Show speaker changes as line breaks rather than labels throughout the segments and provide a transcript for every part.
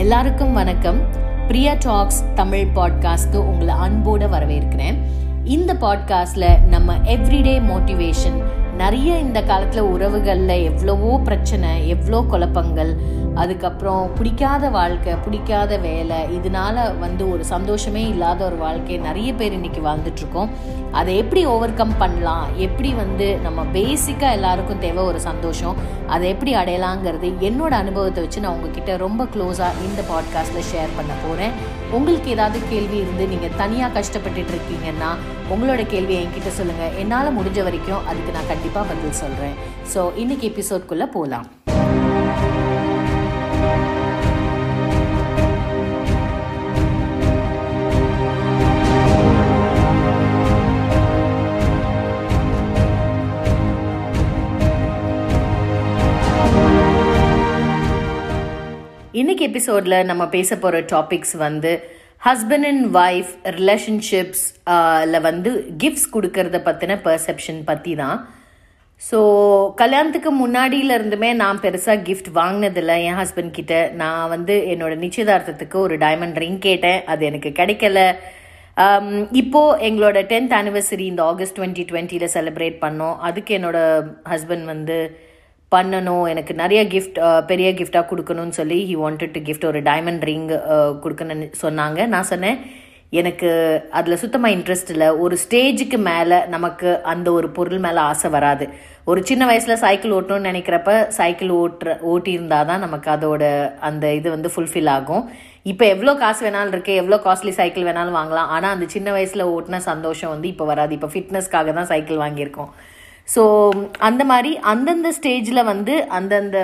எல்லாருக்கும் வணக்கம். பிரியா டாக்ஸ் தமிழ் பாட்காஸ்ட்க்கு உங்களை அன்போட வரவேற்கிறேன். இந்த பாட்காஸ்ட்ல நம்ம எவ்ரிடே மோட்டிவேஷன் நிறைய இந்த காலத்தில் உறவுகளில் எவ்வளவோ பிரச்சனை எவ்வளோ குழப்பங்கள் அதுக்கப்புறம் பிடிக்காத வாழ்க்கை பிடிக்காத வேலை இதனால வந்து ஒரு சந்தோஷமே இல்லாத ஒரு வாழ்க்கையை நிறைய பேர் இன்னைக்கு வாழ்ந்துட்டுருக்கோம். அதை எப்படி ஓவர் கம் பண்ணலாம்? எப்படி வந்து நம்ம பேசிக்காக எல்லாருக்கும் தேவை ஒரு சந்தோஷம்? அதை எப்படி அடையலாங்கிறது என்னோட அனுபவத்தை வச்சு நான் உங்ககிட்ட ரொம்ப க்ளோஸாக இந்த பாட்காஸ்ட்டில் ஷேர் பண்ண போகிறேன் உங்களுக்கு ஏதாவது கேள்வி இருந்து நீங்கள் தனியாக கஷ்டப்பட்டுட்டு இருக்கீங்கன்னா உங்களோட கேள்வியை என்கிட்ட சொல்லுங்கள் என்னால் முடிஞ்ச வரைக்கும் அதுக்கு நான் கண்டிப்பாக பதில் சொல்கிறேன் ஸோ இன்னைக்கு எபிசோட்குள்ளே போகலாம் இன்னைக்கு எபிசோடில் நம்ம பேச போகிற டாபிக்ஸ் வந்து ஹஸ்பண்ட் அண்ட் ஒய்ஃப் ரிலேஷன்ஷிப்ஸில் வந்து கிஃப்ட்ஸ் கொடுக்கறத பற்றின பர்செப்ஷன் பற்றி தான். ஸோ கல்யாணத்துக்கு முன்னாடியில இருந்துமே நான் பெருசாக கிஃப்ட் வாங்கினதில்லை. என் ஹஸ்பண்ட் கிட்ட நான் வந்து என்னோட நிச்சயதார்த்தத்துக்கு ஒரு டைமண்ட் ரிங் கேட்டேன். அது எனக்கு கிடைக்கல. Um, இப்போது எங்களோட டென்த் ஆனிவர்சரி இந்த ஆகஸ்ட் டுவெண்ட்டி டுவெண்ட்டியில் செலிப்ரேட் பண்ணோம். அதுக்கு என்னோட ஹஸ்பண்ட் வந்து பண்ணணும். எனக்கு நிறைய கிஃப்ட் பெரிய கிஃப்டாக கொடுக்கணும்னு சொல்லி ஹி வாண்டட் டு கிஃப்ட் ஒரு டைமண்ட் ரிங் கொடுக்கணும்னு சொன்னாங்க. நான் சொன்னேன் எனக்கு அதில் சுத்தமாக இன்ட்ரெஸ்ட் இல்லை. ஒரு ஸ்டேஜுக்கு மேலே நமக்கு அந்த ஒரு பொருள் மேலே ஆசை வராது. ஒரு சின்ன வயசில் சைக்கிள் ஓட்டணும்னு நினைக்கிறப்ப சைக்கிள் ஓட்டுற ஓட்டியிருந்தா தான் நமக்கு அதோட அந்த இது வந்து ஃபுல்ஃபில் ஆகும். இப்போ எவ்வளோ காசு வேணாலும் இருக்கு எவ்வளோ காஸ்ட்லி சைக்கிள் வேணாலும் வாங்கலாம். ஆனால் அந்த சின்ன வயசில் ஓட்டின சந்தோஷம் வந்து இப்போ வராது. இப்போ ஃபிட்னஸ்க்காக தான் சைக்கிள் வாங்கியிருக்கோம். ஸோ அந்த மாதிரி அந்தந்த ஸ்டேஜில் வந்து அந்தந்த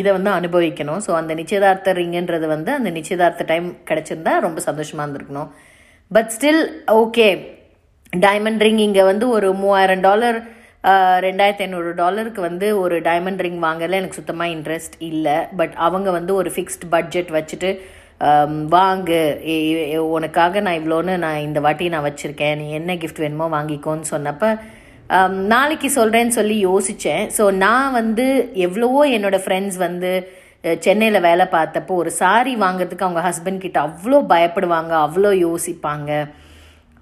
இதை வந்து அனுபவிக்கணும். ஸோ அந்த நிச்சயதார்த்த ரிங்குன்றது வந்து அந்த நிச்சயதார்த்த டைம் கிடச்சிருந்தா ரொம்ப சந்தோஷமாக இருந்திருக்கணும். But still okay diamond ring இங்கே வந்து ஒரு மூவாயிரம் டாலர் ரெண்டாயிரத்தி ஐநூறு டாலருக்கு வந்து ஒரு டைமண்ட் ரிங் வாங்கல எனக்கு சுத்தமாக இன்ட்ரெஸ்ட் இல்லை. பட் அவங்க வந்து ஒரு ஃபிக்ஸ்ட் பட்ஜெட் வச்சுட்டு வாங்கு. உனக்காக நான் இவ்வளோன்னு நான் இந்த வாட்டி நான் வச்சுருக்கேன். நீ என்ன கிஃப்ட் வேணுமோ வாங்கிக்கோன்னு சொன்னப்போ Um, நாளைக்கு சொல்கிறேன்னு சொல்லி யோசித்தேன் ஸோ நான் வந்து எவ்வளவோ என்னோடய ஃப்ரெண்ட்ஸ் வந்து சென்னையில் வேலை பார்த்தப்போ ஒரு சாரி வாங்குறதுக்கு அவங்க ஹஸ்பண்ட் கிட்ட அவ்வளோ பயப்படுவாங்க அவ்வளோ யோசிப்பாங்க.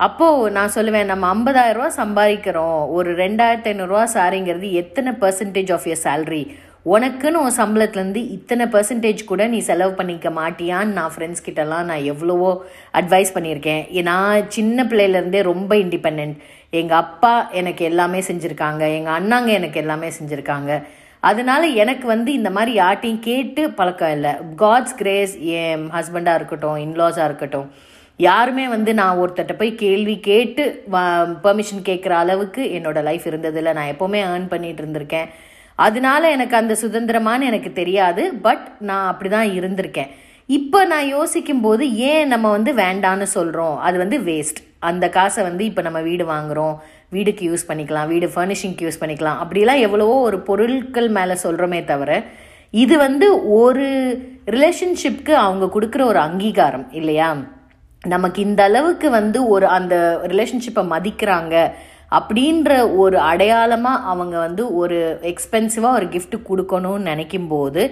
அப்போது நான் சொல்லுவேன் நம்ம ஐம்பதாயிரரூவா சம்பாதிக்கிறோம். ஒரு ரெண்டாயிரத்தி ஐநூறுரூவா சாரிங்கிறது எத்தனை பர்சன்டேஜ் ஆஃப் யர் சேல்ரி உனக்குன்னு உன் சம்பளத்துலேருந்து இத்தனை பர்சன்டேஜ் கூட நீ செலவு பண்ணிக்க மாட்டியான்னு நான் ஃப்ரெண்ட்ஸ் கிட்டலாம் நான் எவ்வளவோ அட்வைஸ் பண்ணியிருக்கேன். நான் சின்ன பிள்ளையிலேருந்தே ரொம்ப இண்டிபெண்ட் எங்கள் அப்பா எனக்கு எல்லாமே செஞ்சுருக்காங்க. எங்கள் அண்ணாங்க எனக்கு எல்லாமே செஞ்சுருக்காங்க. அதனால எனக்கு வந்து இந்த மாதிரி யார்ட்டையும் கேட்டு பழக்கம் இல்லை. காட்ஸ் கிரேஸ் என் ஹஸ்பண்டாக இருக்கட்டும் இன்லாஸாக இருக்கட்டும். யாருமே வந்து நான் ஒருத்தட்ட போய் கேள்வி கேட்டு பெர்மிஷன் கேட்குற அளவுக்கு என்னோடய லைஃப் இருந்ததில்லை. நான் எப்போவுமே ஏர்ன் பண்ணிகிட்டு இருந்திருக்கேன். அதனால எனக்கு அந்த சுதந்திரமான்னு எனக்கு தெரியாது பட் நான் அப்படி தான் இருந்திருக்கேன். இப்போ நான் யோசிக்கும் போது ஏன் நம்ம வந்து வேண்டான்னு சொல்கிறோம் அது வந்து வேஸ்ட் அந்த காசை வந்து இப்போ நம்ம வீடு வாங்குறோம். வீடுக்கு யூஸ் பண்ணிக்கலாம். வீடு ஃபர்னிஷிங்க்கு யூஸ் பண்ணிக்கலாம். அப்படிலாம் எவ்வளவோ ஒரு பொருட்கள் மேலே சொல்கிறோமே தவிர இது வந்து ஒரு ரிலேஷன்ஷிப்க்கு அவங்க கொடுக்குற ஒரு அங்கீகாரம் இல்லையா? நமக்கு இந்த அளவுக்கு வந்து ஒரு அந்த ரிலேஷன்ஷிப்பை மதிக்கிறாங்க அப்படின்ற ஒரு அடையாளமாக அவங்க வந்து ஒரு எக்ஸ்பென்சிவாக ஒரு கிஃப்ட் கொடுக்கணும்னு நினைக்கும் போது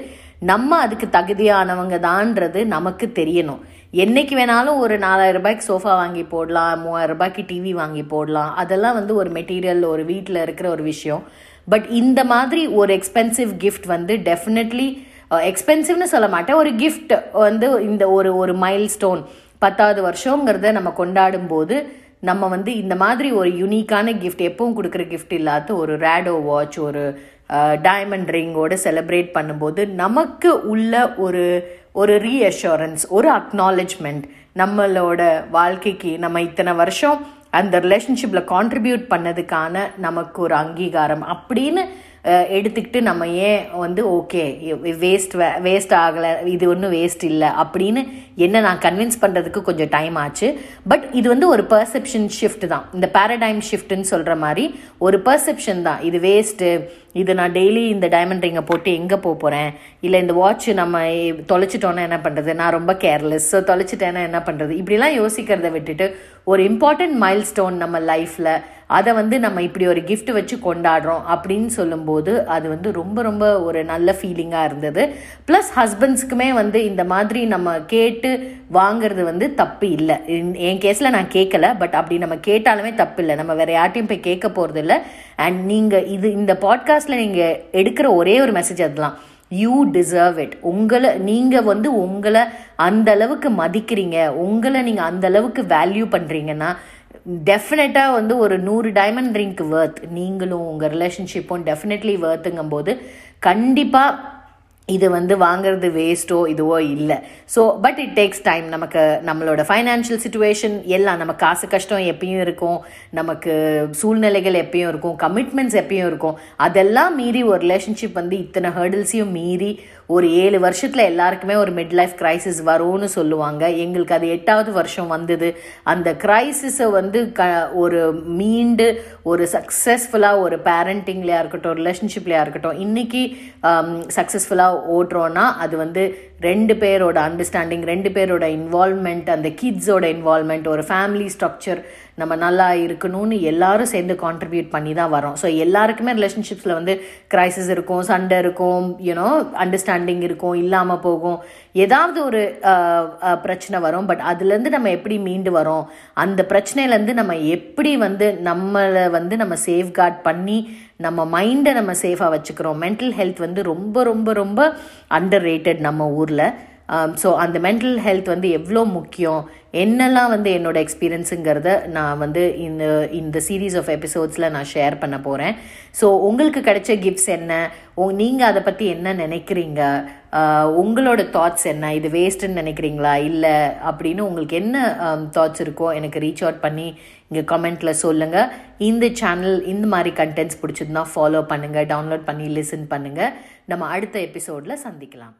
நம்ம அதுக்கு தகுதியானவங்க தான்றது நமக்கு தெரியணும். என்னைக்கு வேணாலும் ஒரு நாலாயிரம் ரூபாய்க்கு சோஃபா வாங்கி போடலாம் மூவாயிரம் ரூபாய்க்கு டிவி வாங்கி போடலாம். அதெல்லாம் வந்து ஒரு மெட்டீரியல் ஒரு வீட்டில் இருக்கிற ஒரு விஷயம். பட் இந்த மாதிரி ஒரு எக்ஸ்பென்சிவ் கிஃப்ட் வந்து டெஃபினெட்லி எக்ஸ்பென்சிவ்னு சொல்ல மாட்டேன். ஒரு கிஃப்ட் வந்து இந்த ஒரு ஒரு மைல் ஸ்டோன் பத்தாவது வருஷங்கிறத நம்ம கொண்டாடும் போது நம்ம வந்து இந்த மாதிரி ஒரு யூனிக்கான கிஃப்ட் எப்பவும் கொடுக்குற கிஃப்ட் இல்லாத ஒரு ரேடோ வாட்ச் ஒரு டைமண்ட் ரிங்கோட செலிப்ரேட் பண்ணும்போது நமக்கு உள்ள ஒரு ஒரு ரீஅஷூரன்ஸ் ஒரு அக்னாலஜ்மெண்ட் நம்மளோட வாழ்க்கைக்கு நம்ம இத்தனை வருஷம் அந்த ரிலேஷன்ஷிப்பில் கான்ட்ரிபியூட் பண்ணதுக்கான நமக்கு ஒரு அங்கீகாரம் அப்படின்னு எடுத்துக்கிட்டு நம்ம ஏன் வந்து ஓகே வேஸ்ட் வேஸ்ட் ஆகலை இது ஒன்றும் வேஸ்ட் இல்லை அப்படின்னு என்ன நான் கன்வின்ஸ் பண்ணுறதுக்கு கொஞ்சம் டைம் ஆச்சு. பட் இது வந்து ஒரு பர்செப்ஷன் ஷிஃப்ட் தான். இந்த பேரடைம் ஷிஃப்ட்னு சொல்கிற மாதிரி ஒரு பர்செப்ஷன் தான். இது வேஸ்ட்டு இது நான் டெய்லி இந்த டைமண்ட் ரிங்கை போட்டு எங்கே போக போகிறேன் இல்லை இந்த வாட்ச் நம்ம தொலைச்சிட்டோன்னா என்ன பண்ணுறது நான் ரொம்ப கேர்லெஸ் ஸோ தொலைச்சிட்டேன்னா என்ன பண்ணுறது இப்படிலாம் யோசிக்கிறத விட்டுட்டு ஒரு இம்பார்ட்டன்ட் மைல்ஸ்டோன் நம்ம லைஃப்பில் அதை வந்து நம்ம இப்படி ஒரு கிஃப்ட் வச்சு கொண்டாடுறோம் அப்படின்னு சொல்லும்போது அது வந்து ரொம்ப ரொம்ப ஒரு நல்ல ஃபீலிங்காக இருந்தது. ப்ளஸ் ஹஸ்பண்ட்ஸ்க்குமே வந்து இந்த மாதிரி நம்ம கேட்டு வாங்கிறது வந்து தப்பு இல்லை. என் கேஸில் நான் கேட்கல பட் அப்படி நம்ம கேட்டாலுமே தப்பு இல்லை. நம்ம வேற யார்ட்டையும் போய் கேட்க போகிறது இல்லை. அண்ட் நீங்கள் இது இந்த பாட்காஸ்ட்டில் நீங்கள் எடுக்கிற ஒரே ஒரு மெசேஜ் அதுதான். யூ டிசர்வ் இட் உங்களை நீங்கள் வந்து உங்களை அந்த அளவுக்கு மதிக்கிறீங்க உங்களை நீங்கள் அந்த அளவுக்கு வேல்யூ பண்ணுறீங்கன்னா டெஃபினட்டாக வந்து ஒரு நூறு டைமண்ட் ரிங்க் வேர்த் நீங்களும் உங்கள் ரிலேஷன்ஷிப்பும் டெஃபினெட்லி வேர்த்துங்கும் போது கண்டிப்பாக இது வந்து வாங்குறது வேஸ்ட்டோ இதுவோ இல்லை. So but it takes time நமக்கு நம்மளோட ஃபைனான்ஷியல் சுச்சுவேஷன் எல்லாம் நம்ம காசு கஷ்டம் எப்பயும் இருக்கும். நமக்கு சூழ்நிலைகள் எப்பயும் இருக்கும். கமிட்மெண்ட்ஸ் எப்பயும் இருக்கும். அதெல்லாம் மீறி ஒரு ரிலேஷன்ஷிப் வந்து இத்தனை ஹேர்டில்ஸையும் மீறி ஒரு ஏழு வருஷத்தில் எல்லாருக்குமே ஒரு மிட் லைஃப் கிரைசிஸ் வரும்னு சொல்லுவாங்க. எங்களுக்கு அது எட்டாவது வருஷம் வந்தது. அந்த கிரைசிஸை வந்து க ஒரு மீண்டு ஒரு சக்ஸஸ்ஃபுல்லாக ஒரு பேரண்டிங்லையாக இருக்கட்டும் ரிலேஷன்ஷிப்லையாக இருக்கட்டும் இன்றைக்கி சக்ஸஸ்ஃபுல்லாக um, ஓட்டுறோன்னா அது வந்து ரெண்டு பேரோட அண்டர்ஸ்டாண்டிங் ரெண்டு பேரோட இன்வால்மெண்ட் அந்த கிட்ஸோட இன்வால்மெண்ட் ஒரு ஃபேமிலி ஸ்ட்ரக்சர் நம்ம நல்லா இருக்கணும்னு எல்லாரும் சேர்ந்து கான்ட்ரிபியூட் பண்ணி தான் வரோம். ஸோ எல்லாருக்குமே ரிலேஷன்ஷிப்ஸில் வந்து கிரைசிஸ் இருக்கும் சண்டை இருக்கும் யூனோ அண்டர்ஸ்டாண்டிங் இருக்கும் இல்லாமல் போகும். ஏதாவது ஒரு பிரச்சனை வரும் பட் அதுலேருந்து நம்ம எப்படி மீண்டு வரோம்? அந்த பிரச்சனையிலேருந்து நம்ம எப்படி வந்து நம்மளை வந்து நம்ம சேஃப்கார்ட் பண்ணி நம்ம மைண்டை நம்ம சேஃபாக வச்சுக்கிறோம்? மென்டல் ஹெல்த் வந்து ரொம்ப ரொம்ப ரொம்ப அண்டர் ரேட்டட் நம்ம ஊரில். Um, ஸோ அந்த மென்டல் ஹெல்த் வந்து எவ்வளோ முக்கியம்? என்னெல்லாம் வந்து என்னோட எக்ஸ்பீரியன்ஸுங்கிறத நான் வந்து இந்த இந்த சீரீஸ் ஆஃப் எபிசோட்ஸில் நான் ஷேர் பண்ண போகிறேன் ஸோ உங்களுக்கு கிடைச்ச கிஃப்ட்ஸ் என்ன? உ நீங்கள் அதை பற்றி என்ன நினைக்கிறீங்க? உங்களோட தாட்ஸ் என்ன? இது வேஸ்ட்டுன்னு நினைக்கிறீங்களா? இல்லை அப்படின்னு உங்களுக்கு என்ன um, தாட்ஸ் இருக்கோ எனக்கு ரீச் அவுட் பண்ணி இங்கே கமெண்ட்டில் சொல்லுங்கள் இந்த சேனல் இந்த மாதிரி கண்டென்ட்ஸ் பிடிச்சதுன்னா ஃபாலோ பண்ணுங்கள் டவுன்லோட் பண்ணி லிசன் பண்ணுங்கள் நம்ம அடுத்த எபிசோடில் சந்திக்கலாம்.